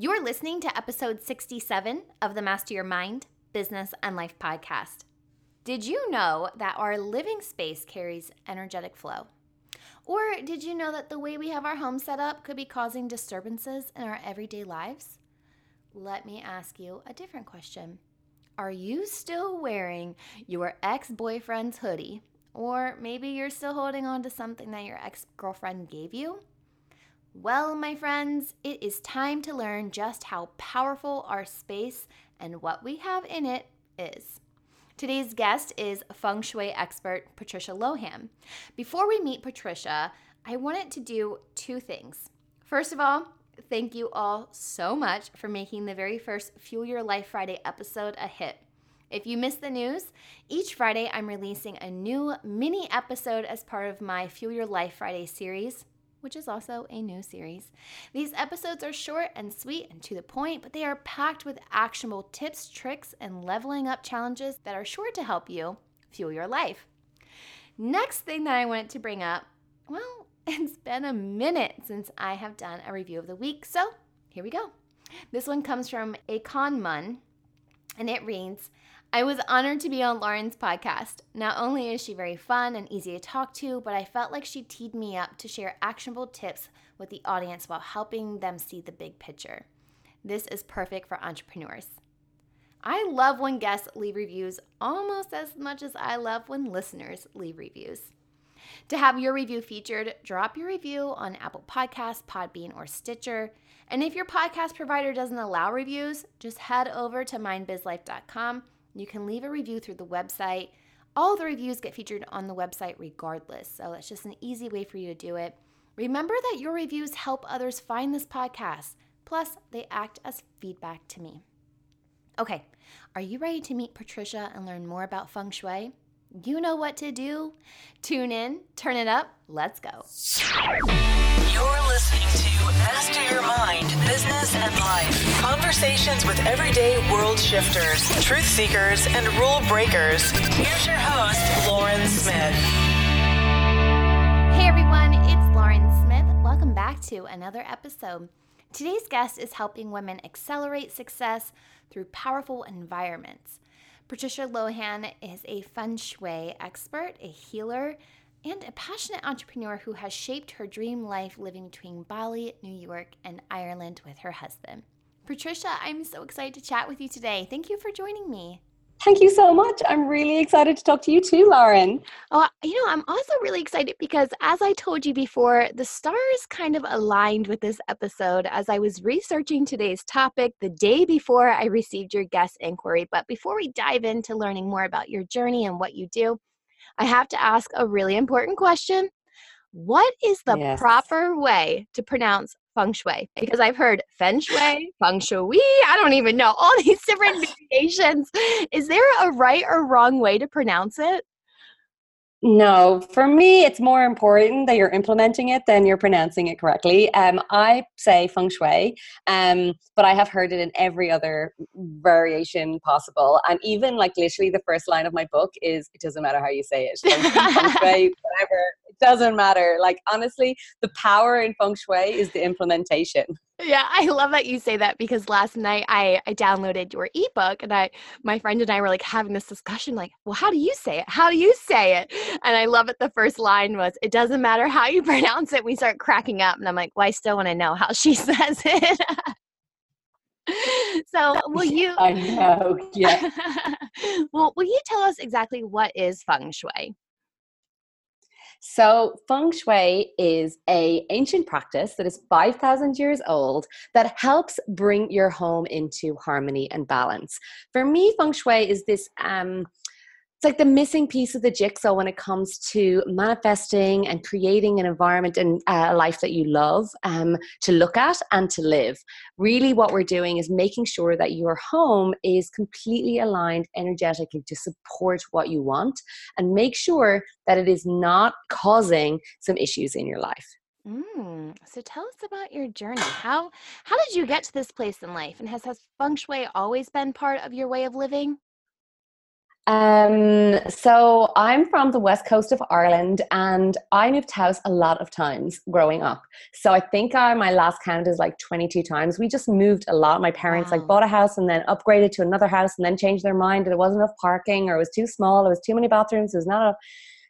You're listening to episode 67 of the Master Your Mind, Business, and Life podcast. Did you know that our living space carries energetic flow? Or did you know that the way we have our home set up could be causing disturbances in our everyday lives? Let me ask you a different question. Are you still wearing your ex boyfriend's hoodie? Or maybe you're still holding on to something that your ex girlfriend gave you? Well, my friends, it is time to learn just how powerful our space and what we have in it is. Today's guest is feng shui expert Patricia Lohan. Before we meet Patricia, I wanted to do two things. First of all, thank you all so much for making the very first Fuel Your Life Friday episode a hit. If you missed the news, each Friday I'm releasing a new mini episode as part of my Fuel Your Life Friday series which is also a new series. These episodes are short and sweet and to the point, but they are packed with actionable tips, tricks, and leveling up challenges that are sure to help you fuel your life. Next thing that I wanted to bring up well, it's been a minute since I have done a review of the week, so here we go. This one comes from Akon Mun, and it reads I was honored to be on Lauren's podcast. Not only is she very fun and easy to talk to, but I felt like she teed me up to share actionable tips with the audience while helping them see the big picture. This is perfect for entrepreneurs. I love when guests leave reviews almost as much as I love when listeners leave reviews. To have your review featured, drop your review on Apple Podcasts, Podbean, or Stitcher. And if your podcast provider doesn't allow reviews, just head over to mindbizlife.com you can leave a review through the website. All the reviews get featured on the website regardless, so it's just an easy way for you to do it. Remember that your reviews help others find this podcast, plus, they act as feedback to me. Okay, are you ready to meet Patricia and learn more about feng shui? You know what to do. Tune in, turn it up, let's go. You're listening to Master Your Mind, Business and Life. Conversations with everyday world shifters, truth seekers, and rule breakers. Here's your host, Lauren Smith. Hey everyone, it's Lauren Smith. Welcome back to another episode. Today's guest is helping women accelerate success through powerful environments. Patricia Lohan is a feng shui expert, a healer, and a passionate entrepreneur who has shaped her dream life living between Bali, New York, and Ireland with her husband. Patricia, I'm so excited to chat with you today. Thank you for joining me. Thank you so much. I'm really excited to talk to you too, Lauren. Oh, you know, I'm also really excited because, as I told you before, the stars kind of aligned with this episode as I was researching today's topic the day before I received your guest inquiry. But before we dive into learning more about your journey and what you do, I have to ask a really important question. What is the yes. proper way to pronounce feng shui because I've heard feng shui, feng shui. I don't even know all these different variations. Is there a right or wrong way to pronounce it? No, for me, it's more important that you're implementing it than you're pronouncing it correctly. Um, I say feng shui, um, but I have heard it in every other variation possible. And even like literally the first line of my book is it doesn't matter how you say it. feng shui, whatever doesn't matter. Like honestly, the power in feng shui is the implementation. Yeah, I love that you say that because last night I I downloaded your ebook and I my friend and I were like having this discussion like, "Well, how do you say it? How do you say it?" And I love it the first line was, "It doesn't matter how you pronounce it." We start cracking up and I'm like, "Well, I still want to know how she says it." so, will you I know. Yeah. well, will you tell us exactly what is feng shui? So feng shui is a ancient practice that is 5000 years old that helps bring your home into harmony and balance. For me feng shui is this um it's like the missing piece of the jigsaw when it comes to manifesting and creating an environment and uh, a life that you love um, to look at and to live. Really, what we're doing is making sure that your home is completely aligned energetically to support what you want and make sure that it is not causing some issues in your life. Mm, so tell us about your journey. How how did you get to this place in life? And has, has feng shui always been part of your way of living? Um, so I'm from the west coast of Ireland, and I moved house a lot of times growing up. So I think I, my last count is like 22 times. We just moved a lot. My parents wow. like bought a house and then upgraded to another house, and then changed their mind that it wasn't enough parking, or it was too small, or it was too many bathrooms, it was not enough.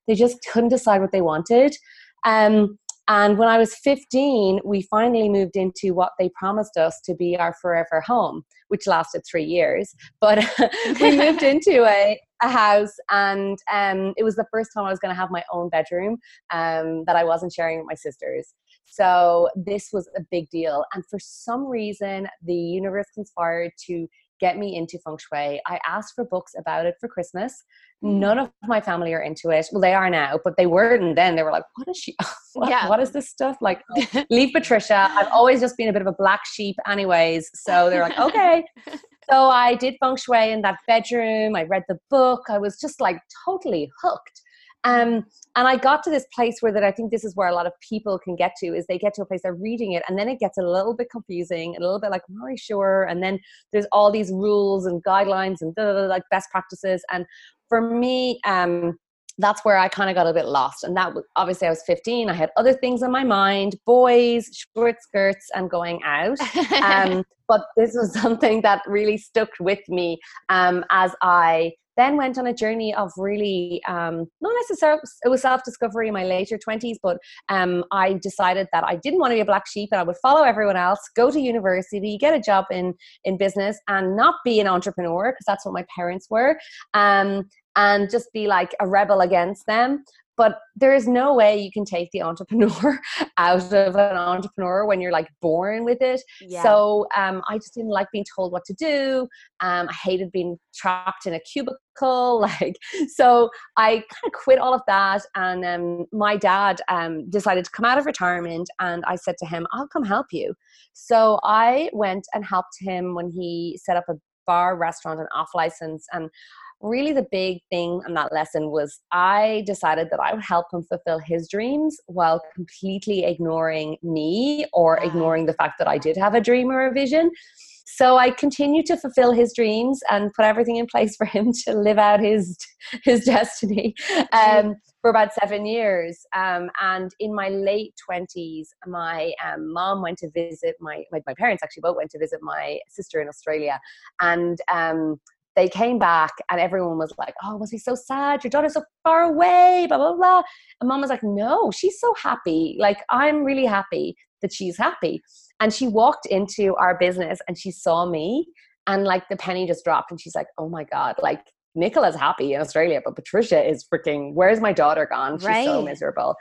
They just couldn't decide what they wanted. Um, and when I was 15, we finally moved into what they promised us to be our forever home, which lasted three years. But we moved into a, a house, and um, it was the first time I was going to have my own bedroom um, that I wasn't sharing with my sisters. So this was a big deal. And for some reason, the universe conspired to get me into feng shui. I asked for books about it for Christmas. None mm. of my family are into it. Well, they are now, but they weren't then. They were like, "What is she? what, yeah. what is this stuff?" Like, leave Patricia. I've always just been a bit of a black sheep, anyways. So they're like, "Okay." so I did feng shui in that bedroom. I read the book. I was just like totally hooked. Um, and I got to this place where that I think this is where a lot of people can get to is they get to a place they're reading it and then it gets a little bit confusing, a little bit like, I'm not sure. And then there's all these rules and guidelines and like best practices. And for me, um, that's where I kind of got a bit lost. And that was obviously I was 15. I had other things in my mind, boys, short skirts, and going out. Um, but this was something that really stuck with me um, as I then went on a journey of really um, not necessarily it was self-discovery in my later 20s but um, i decided that i didn't want to be a black sheep and i would follow everyone else go to university get a job in in business and not be an entrepreneur because that's what my parents were um, and just be like a rebel against them. But there is no way you can take the entrepreneur out of an entrepreneur when you're like born with it. Yeah. so um, i just didn't like being told what to do. Um, i hated being trapped in a cubicle like so i kind of quit all of that. And um, my dad um, decided to come out of retirement and i said to him i'll come help you. So i went and helped him when he set up a bar restaurant and off license and really the big thing in that lesson was I decided that I would help him fulfill his dreams while completely ignoring me or ignoring the fact that I did have a dream or a vision. So I continued to fulfill his dreams and put everything in place for him to live out his his destiny um, for about seven years. Um, and in my late twenties, my um, mom went to visit my, my, my parents actually both went to visit my sister in Australia, and um, they came back and everyone was like, Oh, was he so sad? Your daughter's so far away, blah, blah, blah. And mom was like, No, she's so happy. Like, I'm really happy that she's happy. And she walked into our business and she saw me and like the penny just dropped and she's like, Oh my God, like Nicola's happy in Australia, but Patricia is freaking, where's my daughter gone? She's right. so miserable.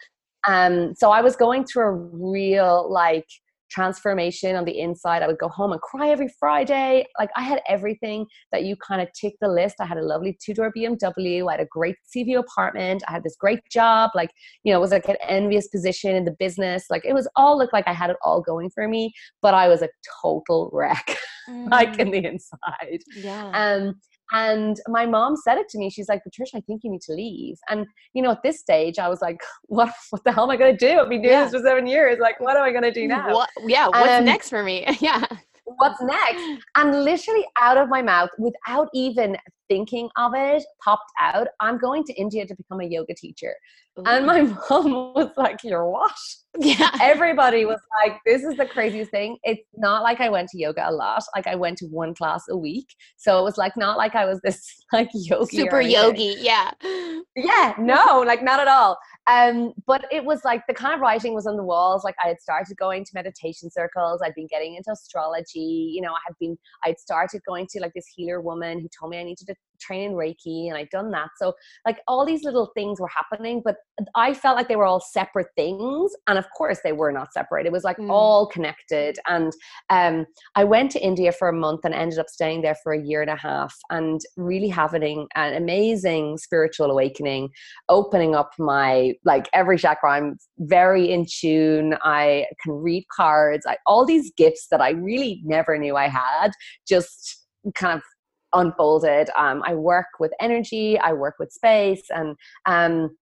Um, so I was going through a real like transformation on the inside. I would go home and cry every Friday. Like I had everything that you kind of tick the list. I had a lovely two door BMW. I had a great Seaview apartment. I had this great job. Like, you know, it was like an envious position in the business. Like it was all looked like I had it all going for me, but I was a total wreck, mm. like in the inside. Yeah. Um, and my mom said it to me. She's like, Patricia, I think you need to leave. And, you know, at this stage, I was like, what, what the hell am I going to do? I've been doing yeah. this for seven years. Like, what am I going to do now? What, yeah. What's um, next for me? yeah. What's next? And literally out of my mouth, without even thinking of it, popped out, I'm going to India to become a yoga teacher. Ooh. And my mom was like, You're what? Yeah. Everybody was like, This is the craziest thing. It's not like I went to yoga a lot. Like I went to one class a week. So it was like not like I was this like yogi. Super yogi. Yeah. Yeah. No, like not at all. Um, but it was like the kind of writing was on the walls. Like I had started going to meditation circles. I'd been getting into astrology. You know, I had been, I'd started going to like this healer woman who told me I needed to train in Reiki and I'd done that. So like all these little things were happening, but I felt like they were all separate things. And of course they were not separate. It was like mm. all connected. And um, I went to India for a month and ended up staying there for a year and a half and really having an amazing spiritual awakening, opening up my like every chakra. I'm very in tune. I can read cards. I, all these gifts that I really never knew I had just kind of unfolded. Um, I work with energy, I work with space, and um,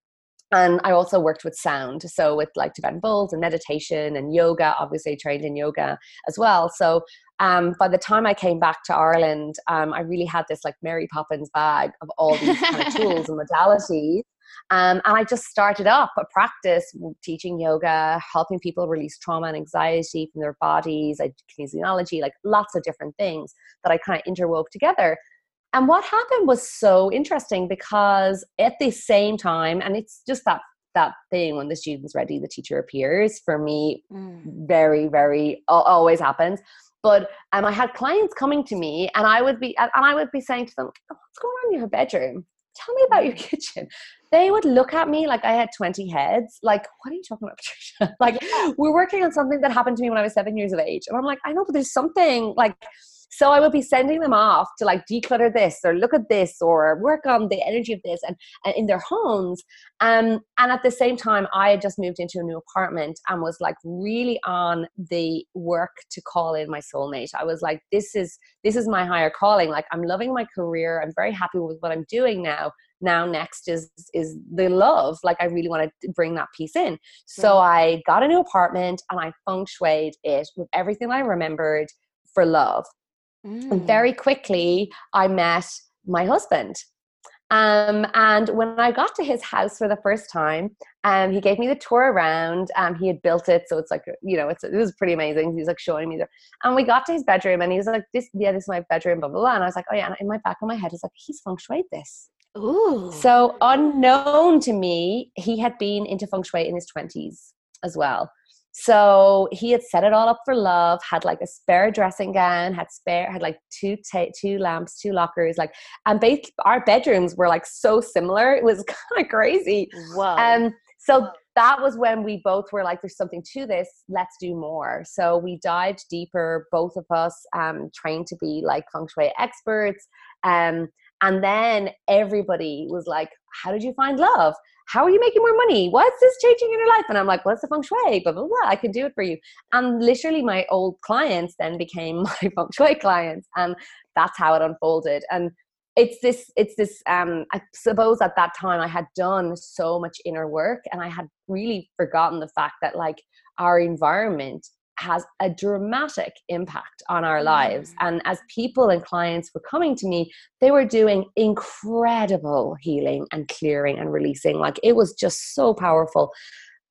and I also worked with sound, so with like Tibetan bowls and meditation and yoga. Obviously, trained in yoga as well. So um, by the time I came back to Ireland, um, I really had this like Mary Poppins bag of all these kind of tools and modalities. Um, and I just started up a practice teaching yoga, helping people release trauma and anxiety from their bodies, I kinesiology, like lots of different things that I kind of interwove together. And what happened was so interesting because at the same time, and it's just that that thing when the student's ready, the teacher appears. For me, mm. very, very always happens. But um, I had clients coming to me, and I would be and I would be saying to them, "What's going on in your bedroom? Tell me about your mm. kitchen." They would look at me like I had twenty heads. Like, what are you talking about, Patricia? like, we're working on something that happened to me when I was seven years of age, and I'm like, I know, but there's something like so I would be sending them off to like declutter this or look at this or work on the energy of this and, and in their homes. Um, and at the same time, I had just moved into a new apartment and was like really on the work to call in my soulmate. I was like, this is this is my higher calling. Like I'm loving my career. I'm very happy with what I'm doing now now next is is the love like i really want to bring that piece in so i got a new apartment and i feng shuied it with everything i remembered for love Mm. Very quickly, I met my husband. Um, and when I got to his house for the first time, um, he gave me the tour around. Um, he had built it, so it's like you know, it's it was pretty amazing. He was like showing me the, and we got to his bedroom, and he was like, "This, yeah, this is my bedroom," blah blah blah. And I was like, "Oh yeah." And in my back of my head, is like, "He's feng shui this." Ooh. So unknown to me, he had been into feng shui in his twenties as well. So he had set it all up for love, had like a spare dressing gown, had spare, had like two ta- two lamps, two lockers, like, and both our bedrooms were like so similar. It was kind of crazy. Wow. Um, so that was when we both were like, "There's something to this. Let's do more." So we dived deeper, both of us, um, trained to be like feng shui experts. Um, and then everybody was like, "How did you find love?" how are you making more money? What's this changing in your life? And I'm like, what's the feng shui? Blah, blah, blah. I can do it for you. And literally my old clients then became my feng shui clients. And that's how it unfolded. And it's this, it's this, um, I suppose at that time I had done so much inner work and I had really forgotten the fact that like our environment has a dramatic impact on our lives. And as people and clients were coming to me, they were doing incredible healing and clearing and releasing. Like it was just so powerful.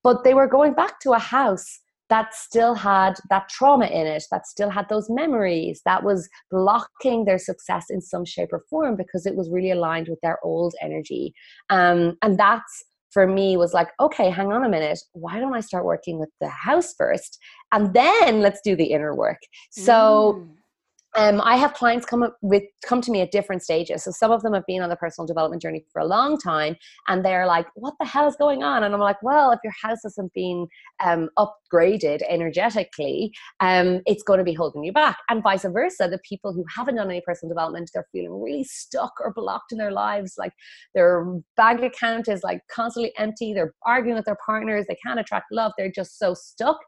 But they were going back to a house that still had that trauma in it, that still had those memories, that was blocking their success in some shape or form because it was really aligned with their old energy. Um, and that's for me was like, okay, hang on a minute. Why don't I start working with the house first? And then let's do the inner work. So mm um, I have clients come up with come to me at different stages. So some of them have been on the personal development journey for a long time, and they're like, "What the hell is going on?" And I'm like, "Well, if your house hasn't been um, upgraded energetically, um, it's going to be holding you back." And vice versa, the people who haven't done any personal development, they're feeling really stuck or blocked in their lives. Like their bank account is like constantly empty. They're arguing with their partners. They can't attract love. They're just so stuck,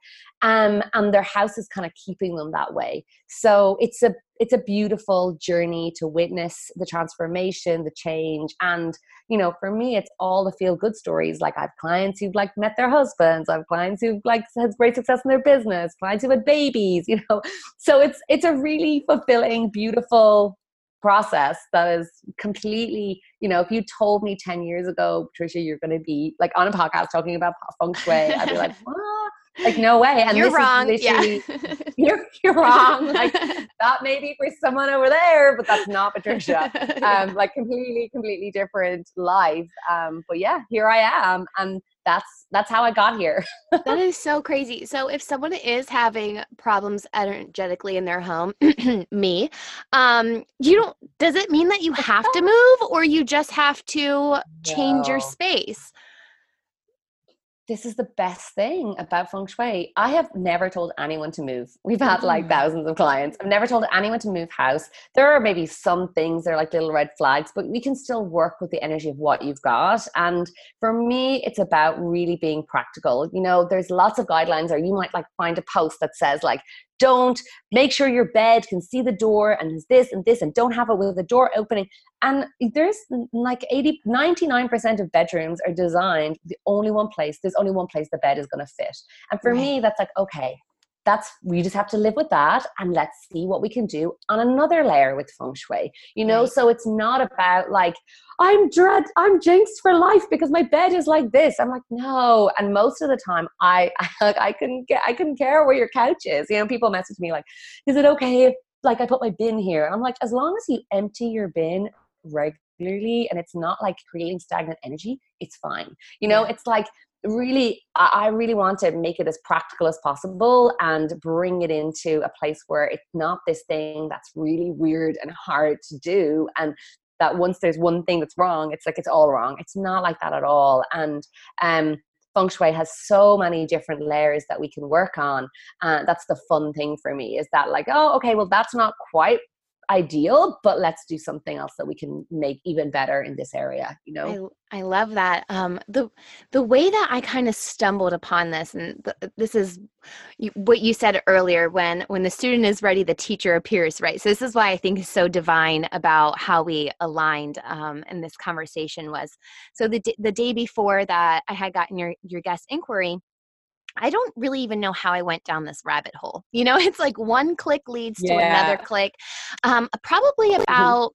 um, and their house is kind of keeping them that way. So it's a it's a beautiful journey to witness the transformation the change and you know for me it's all the feel good stories. Like i've clients who've like met their husbands i've clients who've like had great success in their business clients who had babies you know? So it's it's a really fulfilling beautiful process that is completely you know if you told me 10 years ago patricia you're going to be like on a podcast talking about feng shui i'd be like what like no way. And you're wrong. Yeah. you're, you're wrong. Like that may be for someone over there but that's not patricia. Um like completely completely different life. Um but yeah here i am and that's that's how i got here. That is so crazy. So if someone is having problems energetically in their home me um you don't does it mean that you have to move or you just have to change no. your space this is the best thing about feng shui. I have never told anyone to move. We've had like mm. thousands of clients. I've never told anyone to move house. There are maybe some things that are like little red flags, but we can still work with the energy of what you've got. And for me, it's about really being practical. You know, there's lots of guidelines, or you might like find a post that says like, don't make sure your bed can see the door and this and this and don't have it with the door opening and there's like 80 99% of bedrooms are designed the only one place there's only one place the bed is going to fit and for right. me that's like okay that's we just have to live with that and let's see what we can do on another layer with feng shui you know? Right. so it's not about like i'm dread i'm jinxed for life because my bed is like this. I'm like no. And most of the time i i, I couldn't get i couldn't care where your couch is. You know people message me like is it okay if like i put my bin here? And i'm like as long as you empty your bin regularly and it's not like creating stagnant energy it's fine you know yeah. it's like really i really want to make it as practical as possible and bring it into a place where it's not this thing that's really weird and hard to do and that once there's one thing that's wrong it's like it's all wrong it's not like that at all and um feng shui has so many different layers that we can work on and uh, that's the fun thing for me is that like oh okay well that's not quite ideal but let's do something else that we can make even better in this area you know? I, I love that um the the way that i kind of stumbled upon this and th- this is what you said earlier when when the student is ready the teacher appears right? So this is why i think is so divine about how we aligned um, in this conversation was so the, d- the day before that i had gotten your your guest inquiry I don't really even know how I went down this rabbit hole. You know, it's like one click leads yeah. to another click. Um, probably mm-hmm. about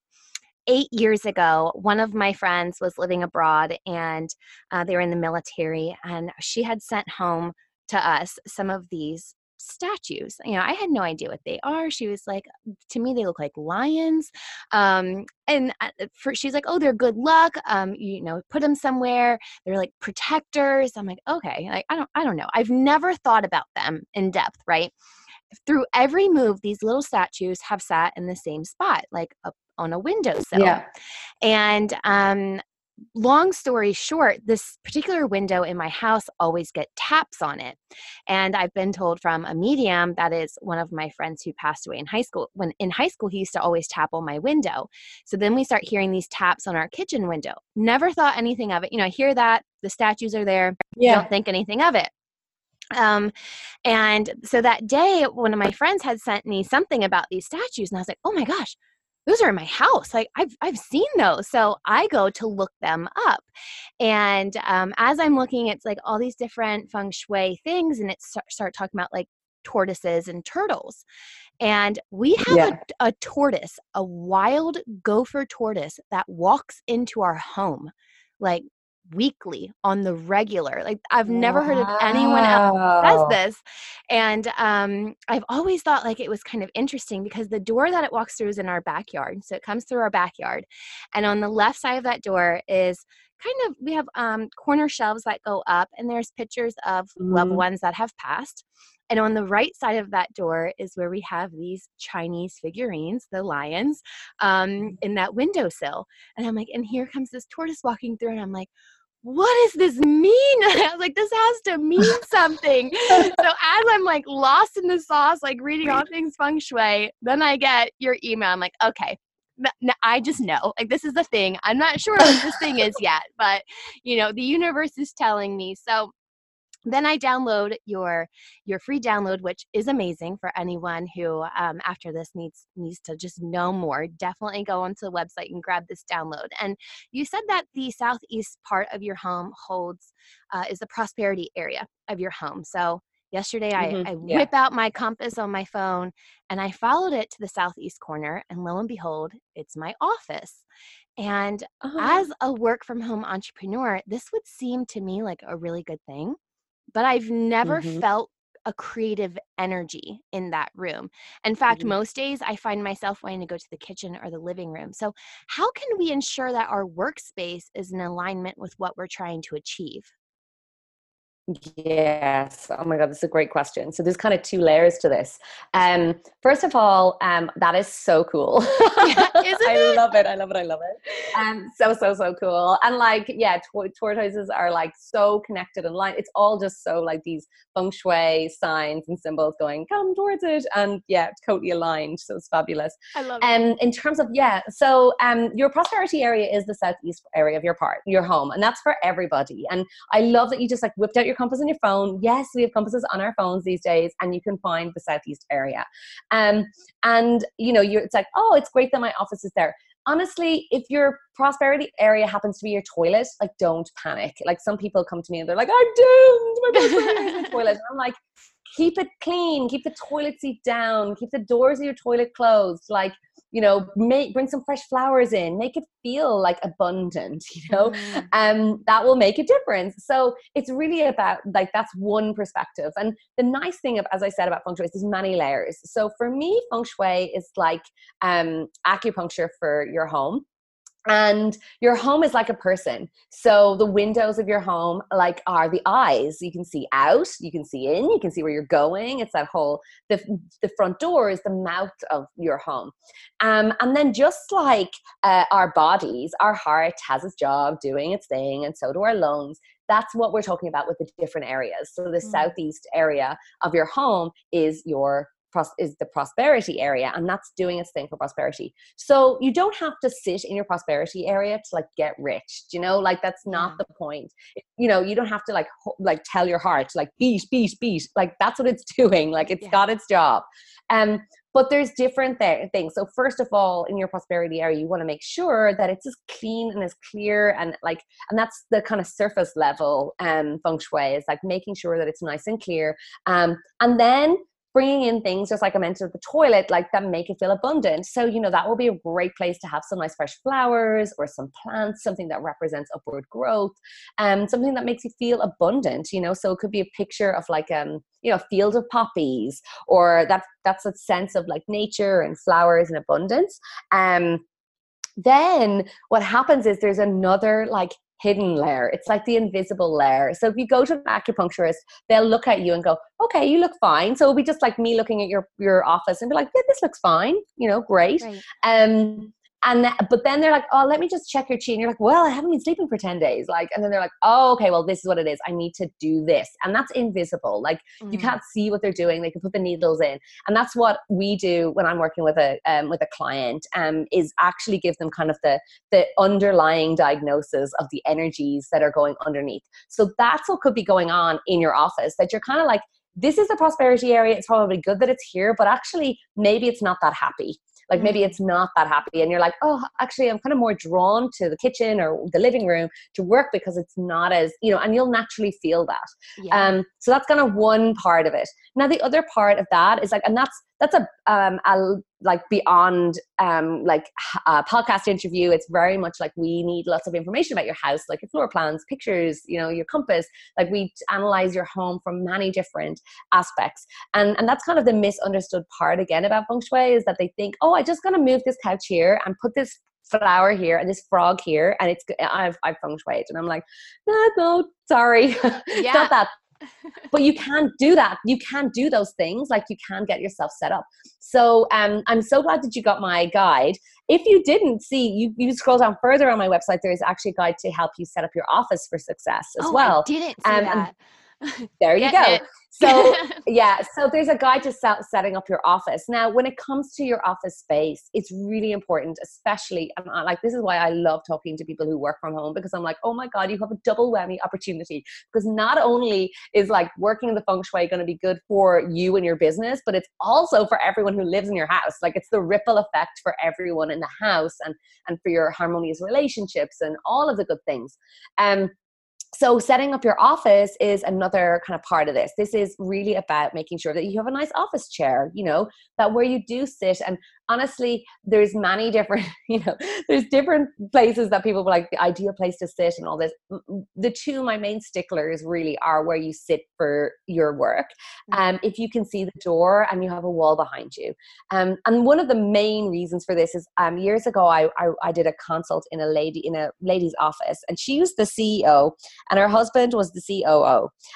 eight years ago, one of my friends was living abroad and uh, they were in the military, and she had sent home to us some of these statues. You know, I had no idea what they are. She was like, to me, they look like lions. Um, and uh, for, she's like, oh, they're good luck. Um, you know, put them somewhere. They're like protectors. I'm like, okay, like I don't, I don't know. I've never thought about them in depth, right? Through every move, these little statues have sat in the same spot, like up on a windowsill. Yeah. And um, long story short, this particular window in my house always get taps on it. And I've been told from a medium that is one of my friends who passed away in high school. When in high school, he used to always tap on my window. So then we start hearing these taps on our kitchen window. Never thought anything of it. You know, I hear that the statues are there. Yeah. Don't think anything of it. Um, and so that day, one of my friends had sent me something about these statues, and I was like, oh my gosh, those are in my house like i've, I've seen those so i go to look them up and um, as i'm looking it's like all these different feng shui things and it start, start talking about like tortoises and turtles and we have yeah. a, a tortoise a wild gopher tortoise that walks into our home like weekly on the regular. Like I've never heard of anyone else does this. And um, I've always thought like it was kind of interesting because the door that it walks through is in our backyard. So it comes through our backyard. And on the left side of that door is kind of we have um, corner shelves that go up and there's pictures of mm-hmm. loved ones that have passed and on the right side of that door is where we have these Chinese figurines, the lions, um, mm. in that windowsill. And I'm like, and here comes this tortoise walking through, and I'm like, what does this mean? I was like, this has to mean something. so as I'm like lost in the sauce, like reading all things feng shui, then I get your email. I'm like, okay, I just know like this is the thing. I'm not sure what this thing is yet, but you know, the universe is telling me. So then i download your your free download which is amazing for anyone who um, after this needs needs to just know more definitely go onto the website and grab this download and you said that the southeast part of your home holds uh, is the prosperity area of your home so yesterday mm-hmm. i, I yeah. whip out my compass on my phone and i followed it to the southeast corner and lo and behold it's my office and uh-huh. as a work from home entrepreneur, this would seem to me like a really good thing but I've never mm-hmm. felt a creative energy in that room. In fact, mm-hmm. most days I find myself wanting to go to the kitchen or the living room. So, how can we ensure that our workspace is in alignment with what we're trying to achieve? Yes. Oh my God, this is a great question. So there's kind of two layers to this. Um, first of all, um, that is so cool. I love it. I love it. I love it. Um, so so so cool. And like, yeah, t- tortoises are like so connected and line. It's all just so like these feng shui signs and symbols going, come towards it, and yeah, totally aligned. So it's fabulous. I love um, it. in terms of yeah, so um, your prosperity area is the southeast area of your part, your home, and that's for everybody. And I love that you just like whipped out your compass on your phone. Yes, we have compasses on our phones these days, and you can find the southeast area. Um, and you know, you're it's like, oh, it's great that my office is there. Honestly, if your prosperity area happens to be your toilet, like don't panic. Like some people come to me and they're like, I'm doomed. My prosperity is toilet. And I'm like, keep it clean, keep the toilet seat down, keep the doors of your toilet closed. Like, you know, make bring some fresh flowers in, make it feel like abundant, you know, mm. um, that will make a difference. So it's really about like that's one perspective. And the nice thing of, as I said about feng shui is there's many layers. So for me, feng shui is like um, acupuncture for your home and your home is like a person. So the windows of your home like are the eyes. You can see out you can see in you can see where you're going. It's that whole the, the front door is the mouth of your home. Um, and then just like uh, our bodies our heart has its job doing its thing and so do our lungs. That's what we're talking about with the different areas. So the mm. southeast area of your home is your is the prosperity area and that's doing its thing for prosperity. So you don't have to sit in your prosperity area to like get rich you know? Like that's not yeah. the point. You know you don't have to like like tell your heart like beat beat beat. Like that's what it's doing. Like it's yeah. got its job. Um but there's different th- things. So first of all in your prosperity area you want to make sure that it's as clean and as clear and like and that's the kind of surface level um feng shui is like making sure that it's nice and clear. Um and then bringing in things just like I mentioned the toilet, like that make it feel abundant. So, you know, that will be a great place to have some nice fresh flowers or some plants, something that represents upward growth, and um, something that makes you feel abundant, you know. So it could be a picture of like um, you know, a field of poppies, or that that's a sense of like nature and flowers and abundance. Um then what happens is there's another like hidden layer. It's like the invisible layer. So if you go to an acupuncturist, they'll look at you and go, okay, you look fine. So it'll be just like me looking at your, your office and be like, yeah, this looks fine. You know, great. Right. Um, and th- but then they're like oh let me just check your chi and you're like well i haven't been sleeping for 10 days like and then they're like oh okay well this is what it is. I need to do this and that's invisible like mm. you can't see what they're doing they can put the needles in and that's what we do when i'm working with a um, with a client um, is actually give them kind of the the underlying diagnosis of the energies that are going underneath. So that's what could be going on in your office that you're kind of like this is the prosperity area it's probably good that it's here but actually maybe it's not that happy like maybe mm. it's not that happy and you're like oh actually i'm kind of more drawn to the kitchen or the living room to work because it's not as you know and you'll naturally feel that yeah. um so that's kind of one part of it now the other part of that is like and that's that's a um a like beyond um like a podcast interview. It's very much like we need lots of information about your house like your floor plans pictures you know your compass. Like we analyze your home from many different aspects. And and that's kind of the misunderstood part again about feng shui is that they think oh i just gonna move this couch here and put this flower here and this frog here and it's I've I've feng shuied. And I'm like no no sorry. Yeah. it's not that but you can't do that. You can't do those things. Like you can get yourself set up. So um, I'm so glad that you got my guide. If you didn't see, you, you scroll down further on my website. There is actually a guide to help you set up your office for success as oh, well. I didn't see um, that. There you go. It. So yeah, so there's a guide to set, setting up your office. Now, when it comes to your office space, it's really important, especially and I, like this is why I love talking to people who work from home because I'm like, oh my god, you have a double whammy opportunity because not only is like working in the feng shui going to be good for you and your business, but it's also for everyone who lives in your house. Like it's the ripple effect for everyone in the house and and for your harmonious relationships and all of the good things. Um, so setting up your office is another kind of part of this. This is really about making sure that you have a nice office chair you know that where you do sit and honestly there's many different you know there's different places that people like the ideal place to sit and all this. The two my main sticklers really are where you sit for your work. Mm. um, if you can see the door and you have a wall behind you. Um, and one of the main reasons for this is um, years ago I, I, I did a consult in a lady in a lady's office and she was the ceo and her husband was the coo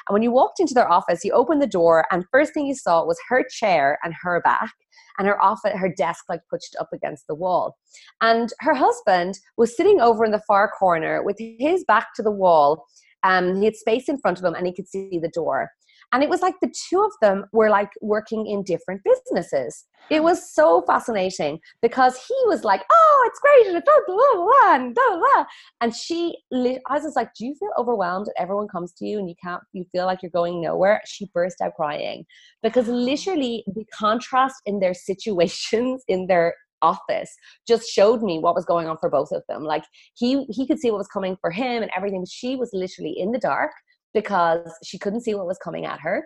and when you walked into their office you opened the door and first thing you saw was her chair and her back and her office, her desk like pushed up against the wall. And her husband was sitting over in the far corner with his back to the wall. Um, he had space in front of him and he could see the door. And it was like the two of them were like working in different businesses. It was so fascinating because he was like, "Oh, it's great," and blah blah blah, blah blah. And she, I was just like, "Do you feel overwhelmed? Everyone comes to you, and you can't. You feel like you're going nowhere." She burst out crying because literally the contrast in their situations, in their office just showed me what was going on for both of them like he he could see what was coming for him and everything she was literally in the dark because she couldn't see what was coming at her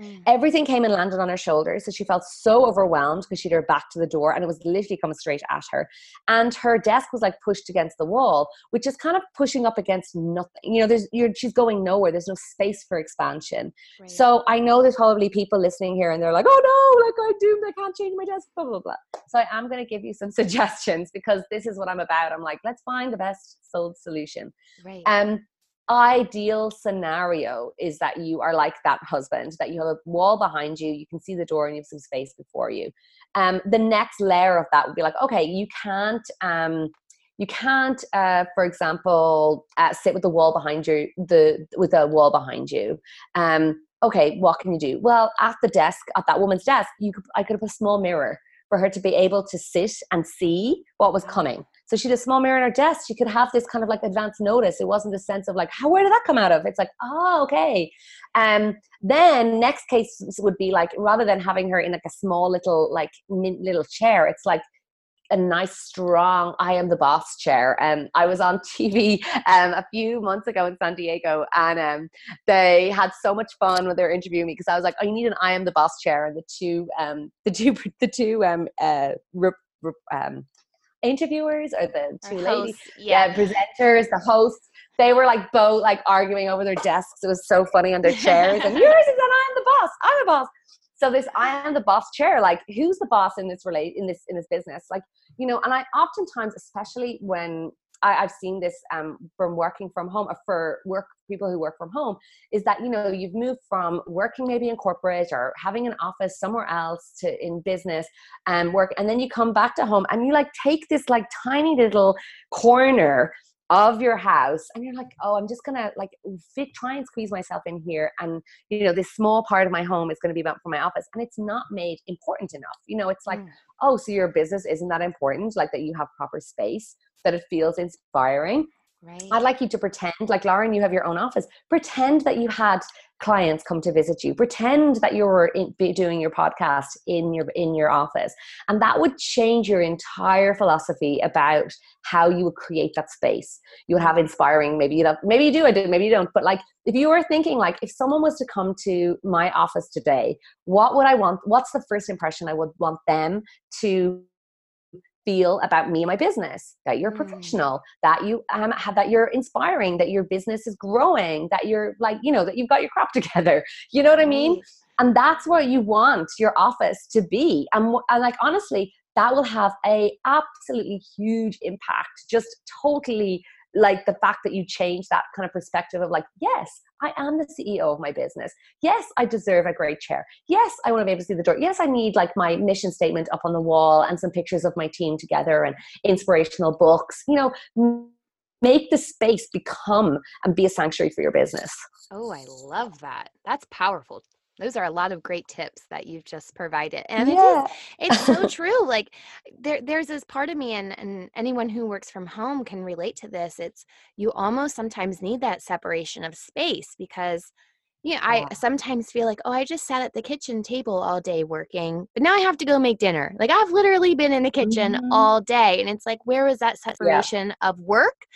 Mm. Everything came and landed on her shoulders. So she felt so overwhelmed because she'd her back to the door and it was literally coming straight at her. And her desk was like pushed against the wall, which is kind of pushing up against nothing. You know, there's you're she's going nowhere. There's no space for expansion. Right. So I know there's probably people listening here and they're like, oh no, like I'm doomed, I can't change my desk, blah, blah, blah. So I am gonna give you some suggestions because this is what I'm about. I'm like, let's find the best sold solution. Right. Um ideal scenario is that you are like that husband that you have a wall behind you you can see the door and you have some space before you. Um, the next layer of that would be like okay you can't um, you can't uh, for example uh, sit with the wall behind you the with a wall behind you. Um, okay what can you do? Well at the desk at that woman's desk you could i could have a small mirror for her to be able to sit and see what was coming. So she had a small mirror in her desk. She could have this kind of like advance notice. It wasn't a sense of like, how where did that come out of? It's like, oh, okay. Um, then next case would be like rather than having her in like a small little like little chair, it's like a nice strong i am the boss chair. And um, i was on tv um, a few months ago in san diego and um, they had so much fun when they were interviewing me because i was like i need an i am the boss chair and the two um, the two the two um, uh, rep, rep, um, interviewers or the two ladies yeah. yeah. presenters the hosts they were like both like arguing over their desks. It was so funny on their chairs and yours is that i'm the boss i'm the boss so this i am the boss chair like who's the boss in this relate in this in this business? Like you know and i oftentimes especially when I, have seen this um, from working from home or for work people who work from home is that you know you've moved from working maybe in corporate or having an office somewhere else to in business and work and then you come back to home and you like take this like tiny little corner of your house and you're like oh i'm just gonna like fit try and squeeze myself in here and you know this small part of my home is to be about for my office and it's not made important enough you know it's like mm. oh so your business isn't that important like that you have proper space that it feels inspiring Right. I'd like you to pretend, like Lauren, you have your own office. Pretend that you had clients come to visit you. Pretend that you were in, doing your podcast in your in your office, and that would change your entire philosophy about how you would create that space. You would have inspiring. Maybe you maybe you do. I did. Maybe you don't. But like, if you were thinking, like, if someone was to come to my office today, what would I want? What's the first impression I would want them to feel about me and my business that you're mm. professional that you um, have that you're inspiring that your business is growing that you're like you know that you've got your crap together you know what i mean and that's what you want your office to be and, and like honestly that will have a absolutely huge impact just totally like the fact that you change that kind of perspective of like yes i am the ceo of my business. Yes i deserve a great chair. Yes i want to be able to see the door. Yes i need like my mission statement up on the wall and some pictures of my team together and inspirational books. You know make the space become and be a sanctuary for your business. Oh i love that. That's powerful those are a lot of great tips that you've just provided and yeah. it is it's so true like there there's this part of me and and anyone who works from home can relate to this it's you almost sometimes need that separation of space because you yeah, I sometimes feel like, oh, I just sat at the kitchen table all day working, but now I have to go make dinner. Like I've literally been in the kitchen mm-hmm. all day. And it's like, where was that separation yeah. of work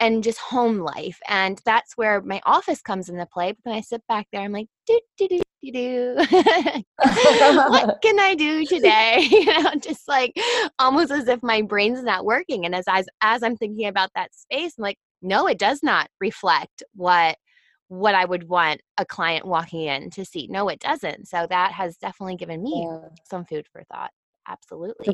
and just home life? And that's where my office comes into play. But then I sit back there, I'm like, do, do, do, do what can I do today? you know, just like almost as if my brain's not working. And as as as I'm thinking about that space, I'm like, no, it does not reflect what what I would want a client walking in to see. No, it doesn't. So that has definitely given me yeah. some food for thought. Absolutely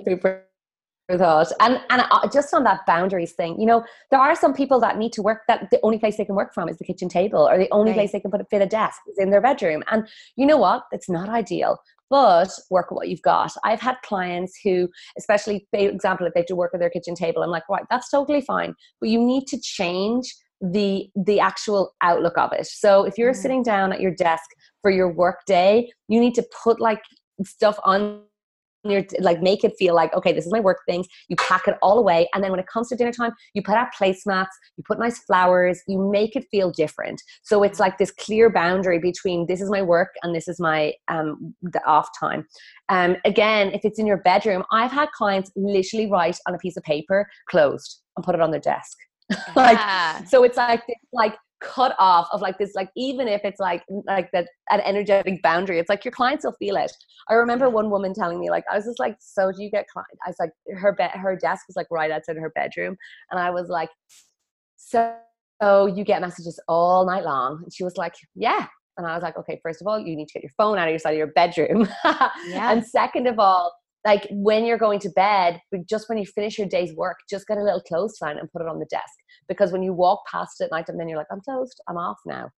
thought and and just on that boundaries thing you know there are some people that need to work that the only place they can work from is the kitchen table or the only right. place they can put a fit a desk is in their bedroom and you know what it's not ideal but work with what you've got. I've had clients who, especially, for example, if they have to work at their kitchen table, I'm like, right, that's totally fine, but you need to change the the actual outlook of it. So if you're mm. sitting down at your desk for your work day, you need to put like stuff on your like make it feel like okay this is my work things you pack it all away and then when it comes to dinner time you put out placemats you put nice flowers you make it feel different. So it's like this clear boundary between this is my work and this is my um the off time. Um again if it's in your bedroom i've had clients literally write on a piece of paper closed and put it on their desk. Like so it's like like cut off of like this like even if it's like like that an energetic boundary it's like your clients will feel it. I remember one woman telling me like i was just like so do you get client i was like her bed her desk was like right outside her bedroom and i was like so so you get messages all night long? And she was like yeah. And i was like okay first of all you need to get your phone out of your side of your bedroom. Yeah. and second of all like when you're going to bed, just when you finish your day's work, just get a little clothesline and put it on the desk. Because when you walk past it at night and then you're like, I'm closed, I'm off now.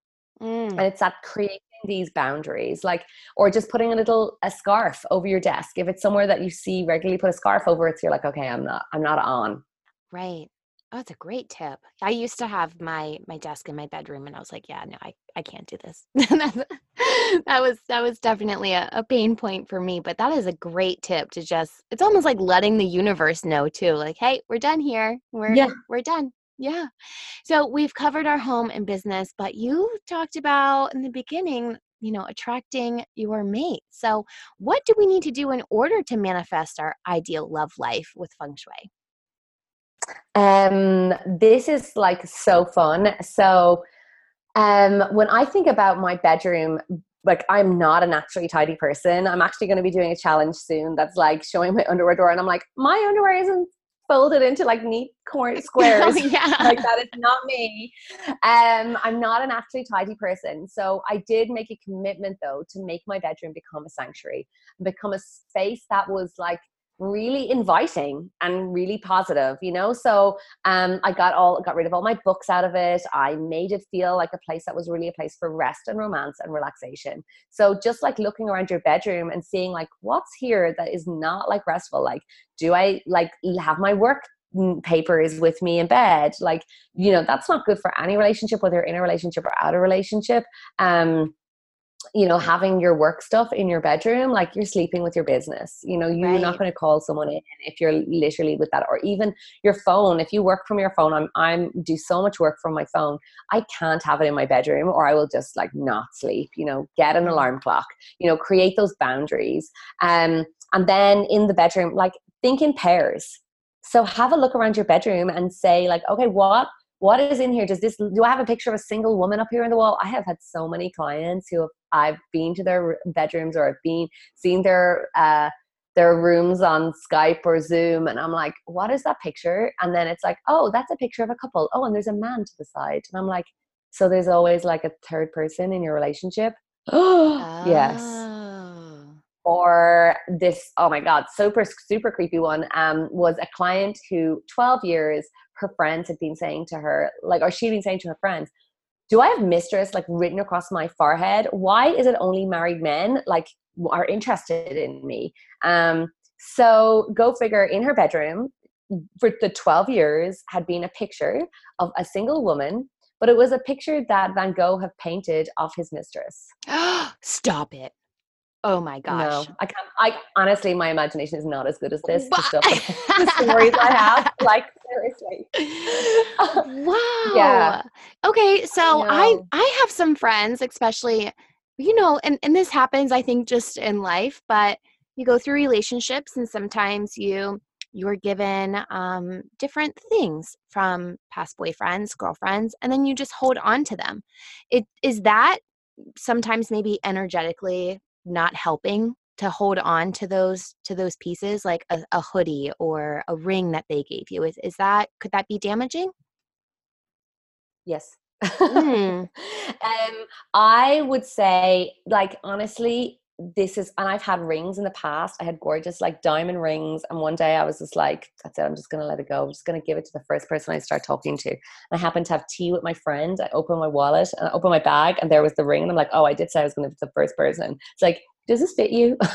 Mm. And it's that creating these boundaries, like, or just putting a little a scarf over your desk. If it's somewhere that you see regularly, put a scarf over it. So you're like, okay, I'm not, I'm not on. Right. Oh, it's a great tip. I used to have my my desk in my bedroom, and I was like, "Yeah, no, I, I can't do this." that was that was definitely a, a pain point for me. But that is a great tip to just. It's almost like letting the universe know too, like, "Hey, we're done here. We're yeah. we're done." Yeah. So we've covered our home and business, but you talked about in the beginning, you know, attracting your mate. So, what do we need to do in order to manifest our ideal love life with feng shui? Um, this is like so fun. So, um, when I think about my bedroom, like I'm not a naturally tidy person. I'm actually going to be doing a challenge soon that's like showing my underwear drawer, and I'm like, my underwear isn't folded into like neat corner squares. yeah. like that is not me. Um, I'm not a naturally tidy person. So I did make a commitment though to make my bedroom become a sanctuary, become a space that was like really inviting and really positive you know? So um i got all got rid of all my books out of it. I made it feel like a place that was really a place for rest and romance and relaxation. So just like looking around your bedroom and seeing like what's here that is not like restful like do i like have my work papers with me in bed? Like you know that's not good for any relationship whether you're in a relationship or out of relationship. Um you know having your work stuff in your bedroom like you're sleeping with your business you know you're right. not going to call someone in if you're literally with that or even your phone if you work from your phone i'm i'm do so much work from my phone i can't have it in my bedroom or i will just like not sleep you know get an mm. alarm clock you know create those boundaries um and then in the bedroom like think in pairs so have a look around your bedroom and say like okay what what is in here? Does this do i have a picture of a single woman up here on the wall? I have had so many clients who have i've been to their bedrooms or i've been seen their uh their rooms on skype or zoom and i'm like what is that picture? And then it's like oh that's a picture of a couple. Oh and there's a man to the side. And i'm like so there's always like a third person in your relationship? Oh. Yes or this oh my god super super creepy one um was a client who 12 years her friends had been saying to her, like, or she'd been saying to her friends, do I have mistress like written across my forehead? Why is it only married men like are interested in me? Um, so go figure in her bedroom for the 12 years had been a picture of a single woman, but it was a picture that Van Gogh had painted of his mistress. Stop it. Oh my gosh. No, I can't. I honestly, my imagination is not as good as this. The, stuff, the stories I have, like seriously. wow. Yeah. Okay, so I, I I have some friends, especially, you know, and and this happens, I think, just in life. But you go through relationships, and sometimes you you're given um, different things from past boyfriends, girlfriends, and then you just hold on to them. It is that sometimes maybe energetically not helping to hold on to those to those pieces like a, a hoodie or a ring that they gave you is, is that could that be damaging yes mm. um i would say like honestly this is and i've had rings in the past. I had gorgeous like diamond rings and one day i was just like that's it i'm just gonna let it go. I'm just gonna give it to the first person i start talking to. And i happened to have tea with my friend. I opened my wallet and i opened my bag and there was the ring and i'm like oh i did say i was gonna be the first person. It's like does this fit you?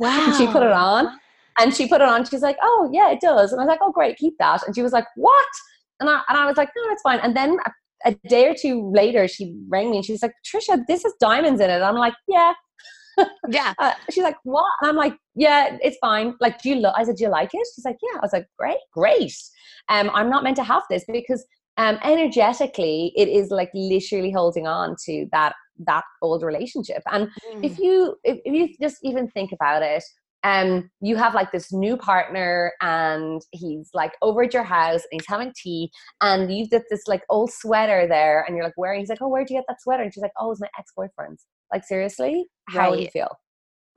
Wow she put it on and she put it on. She's like oh yeah it does. And i was like oh great keep that. And she was like what? And I, and I was like no it's fine. And then a, a day or two later she rang me and she's like trisha this has diamonds in it. And i'm like yeah yeah. Uh, she's like, what? And I'm like, yeah, it's fine. Like, do you look? I said, do you like it? She's like, yeah. I was like, great, great. Um, I'm not meant to have this because um, energetically, it is like literally holding on to that that old relationship. And mm. if you if, if you just even think about it, um, you have like this new partner and he's like over at your house and he's having tea and you've got this like old sweater there and you're like wearing he's like oh where'd you get that sweater and she's like oh it's my ex-boyfriend's like seriously how would you feel?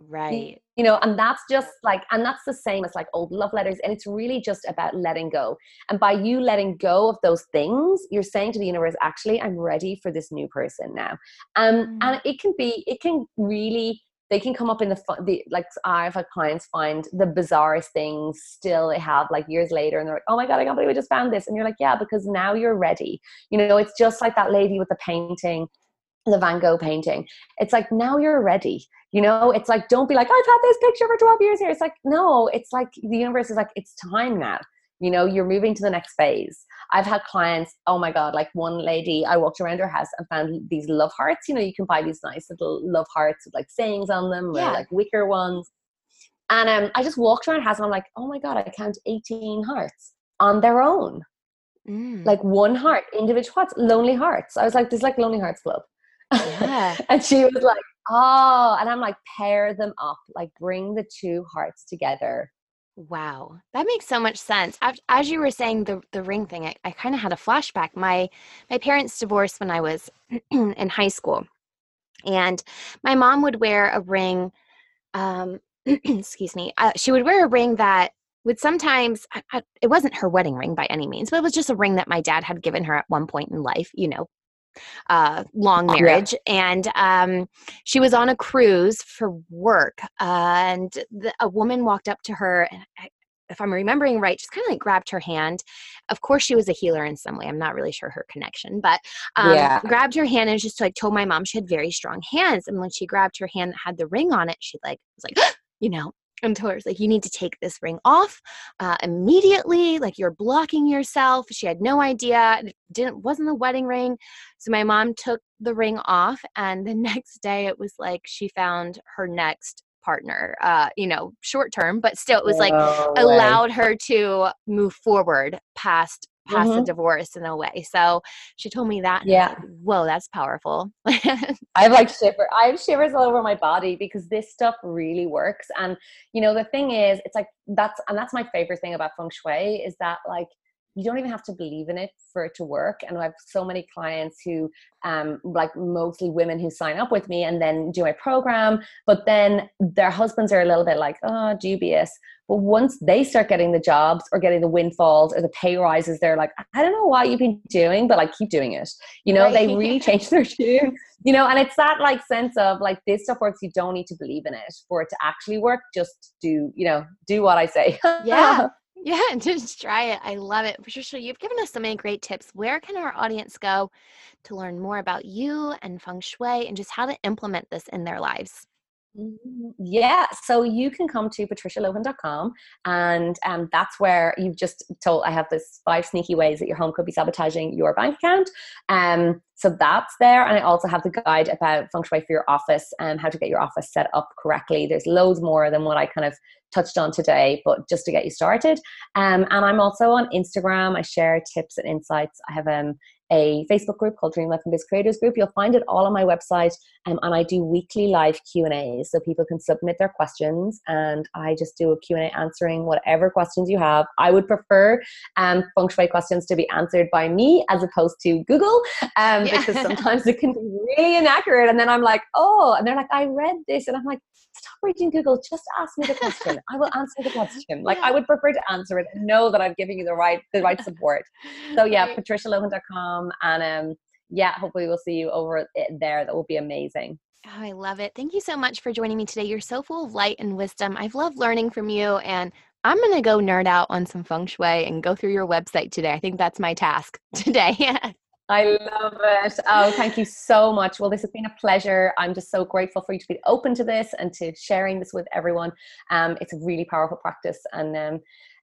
Right. you know and that's just like and that's the same as like old love letters and it's really just about letting go. And by you letting go of those things you're saying to the universe actually i'm ready for this new person now. Um Mm. and it can be it can really they can come up in the, the like i've had clients find the bizarrest things still they have like years later and they're like oh my god i can't believe i just found this. And you're like yeah because now you're ready. You know it's just like that lady with the painting the van gogh painting it's like now you're ready you know, it's like, don't be like, I've had this picture for 12 years here. It's like, no, it's like the universe is like, it's time now. You know, you're moving to the next phase. I've had clients, oh my God, like one lady, I walked around her house and found these love hearts. You know, you can buy these nice little love hearts with like sayings on them Yeah. or like wicker ones. And um, I just walked around her house and I'm like, oh my God, I count 18 hearts on their own. Mm. Like one heart, individual hearts, lonely hearts. I was like, this is like Lonely Hearts Club. Yeah. and she was like, oh, and I'm like, pair them up, like bring the two hearts together. Wow, that makes so much sense. As, you were saying the the ring thing, I, I kind of had a flashback. My my parents divorced when I was in high school, and my mom would wear a ring. Um, excuse me. Uh, she would wear a ring that would sometimes. I, I, it wasn't her wedding ring by any means, but it was just a ring that my dad had given her at one point in life. You know, uh, long Yeah. marriage, and um, she was on a cruise for work, uh, and the, a woman walked up to her, and I, if I'm remembering right, just kind of like grabbed her hand. Of course, she was a healer in some way. I'm not really sure her connection, but um, Yeah. grabbed her hand and just like told my mom she had very strong hands. And when she grabbed her hand that had the ring on it, she like was like, you know, and her like, you need to take this ring off uh, immediately. Like you're blocking yourself. She had no idea. It didn't wasn't the wedding ring. So my mom took the ring off, and the next day it was like she found her next partner. Uh, you know, short term, but still, it was like No allowed her to move forward past past the Mhm. divorce in a way. So she told me that. Yeah. like, Whoa, that's powerful. I have like shiver. I have shivers all over my body because this stuff really works. And you know, the thing is, it's like that's and that's my favorite thing about feng shui is that like you don't even have to believe in it for it to work. And I have so many clients who, um, like mostly women who sign up with me and then do my program, but then their husbands are a little bit like, oh, dubious. But once they start getting the jobs or getting the windfalls or the pay rises, they're like, I don't know what you've been doing, but like keep doing it. You know, they really change their tune. You know, and it's that like sense of like this stuff works. You don't need to believe in it for it to actually work. Just do, you know, do what I say. yeah. Yeah, just try it. I love it. Patricia, you've given us so many great tips. Where can our audience go to learn more about you and feng shui and just how to implement this in their lives? Mm, Yeah, so you can come to patricialohan.com and um, that's where you've just told I have this five sneaky ways that your home could be sabotaging your bank account. Um, so that's there. And I also have the guide about feng shui for your office and how to get your office set up correctly. There's loads more than what I kind of touched on today, but just to get you started. Um, and I'm also on Instagram. I share tips and insights. I have um, a Facebook group called Dream Life and Biz Creators Group. You'll find it all on my website, um, and I do weekly live Q and A's, so people can submit their questions, and I just do a Q and A answering whatever questions you have. I would prefer um, feng shui questions to be answered by me as opposed to Google, um, Yeah. because sometimes it can be really inaccurate, and then I'm like, oh, and they're like, I read this, and I'm like. Stop reading Google. Just ask me the question. I will answer the question. Like I would prefer to answer it and know that I'm giving you the right the right support. So yeah, Right. patricialohan.com and um yeah, hopefully we'll see you over there. That will be amazing. Oh, I love it. Thank you so much for joining me today. You're so full of light and wisdom. I've loved learning from you, and I'm going to go nerd out on some feng shui and go through your website today. I think that's my task today. I love it. Oh, thank you so much. Well, this has been a pleasure. I'm just so grateful for you to be open to this and to sharing this with everyone. Um, it's a really powerful practice, and um,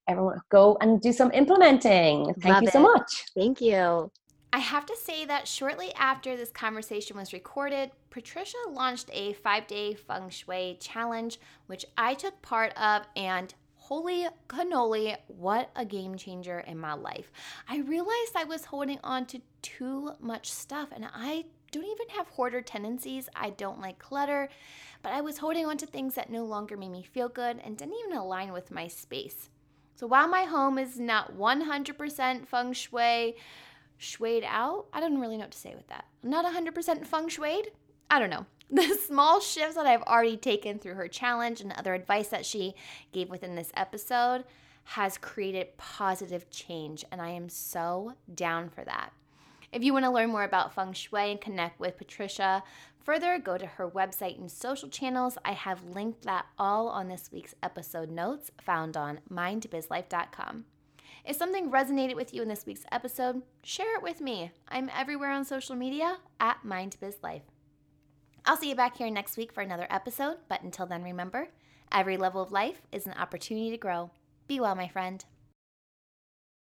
everyone go and do some implementing. Thank Love you so it. much. Thank you. I have to say that shortly after this conversation was recorded, Patricia launched a five day feng shui challenge, which I took part of, and holy cannoli, what a game changer in my life. I realized I was holding on to too much stuff, and I don't even have hoarder tendencies. I don't like clutter, but I was holding on to things that no longer made me feel good and didn't even align with my space. So while my home is not 100% feng shui, shuied out, I don't really know what to say with that. Not 100% feng shuied? I don't know. The small shifts that I've already taken through her challenge and other advice that she gave within this episode has created positive change, and I am so down for that. If you want to learn more about feng shui and connect with Patricia further, go to her website and social channels. I have linked that all on this week's episode notes found on mindbizlife.com. If something resonated with you in this week's episode, share it with me. I'm everywhere on social media at mindbizlife. I'll see you back here next week for another episode, but until then, remember every level of life is an opportunity to grow. Be well, my friend.